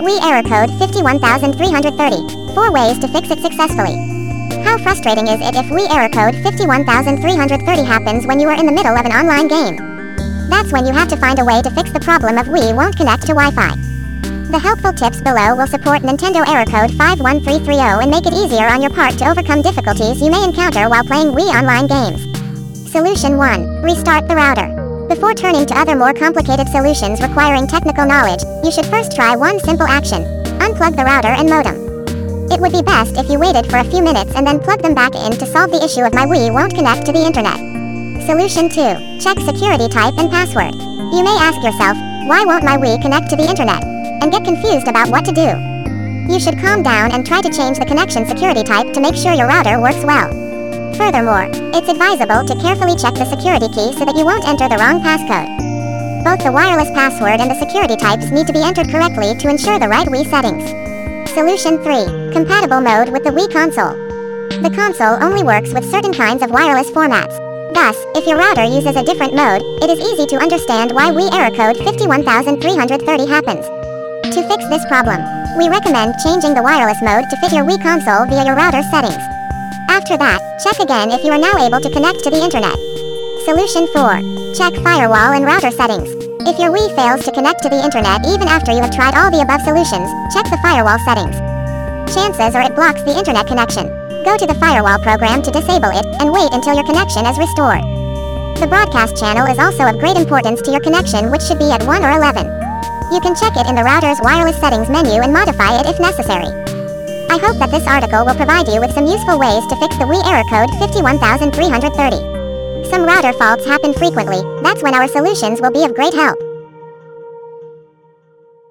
Wii error code 51330. 4 ways to fix it successfully. How frustrating is it if Wii error code 51330 happens when you are in the middle of an online game? That's when you have to find a way to fix the problem of Wii won't connect to Wi-Fi. The helpful tips below will support Nintendo error code 51330 and make it easier on your part to overcome difficulties you may encounter while playing Wii online games. Solution 1. Restart the router. Before turning to other more complicated solutions requiring technical knowledge, you should first try one simple action. Unplug the router and modem. It would be best if you waited for a few minutes and then plugged them back in to solve the issue of my Wii won't connect to the internet. Solution 2. Check security type and password. You may ask yourself, why won't my Wii connect to the internet? And get confused about what to do. You should calm down and try to change the connection security type to make sure your router works well. Furthermore, it's advisable to carefully check the security key so that you won't enter the wrong passcode. Both the wireless password and the security types need to be entered correctly to ensure the right Wii settings. Solution 3. Compatible mode with the Wii console. The console only works with certain kinds of wireless formats. Thus, if your router uses a different mode, it is easy to understand why Wii error code 51330 happens. To fix this problem, we recommend changing the wireless mode to fit your Wii console via your router settings. After that, check again if you are now able to connect to the internet. Solution 4. Check firewall and router settings. If your Wii fails to connect to the internet even after you have tried all the above solutions, check the firewall settings. Chances are it blocks the internet connection. Go to the firewall program to disable it, and wait until your connection is restored. The broadcast channel is also of great importance to your connection which should be at 1 or 11. You can check it in the router's wireless settings menu and modify it if necessary. I hope that this article will provide you with some useful ways to fix the Wii error code 51330. Some router faults happen frequently, that's when our solutions will be of great help.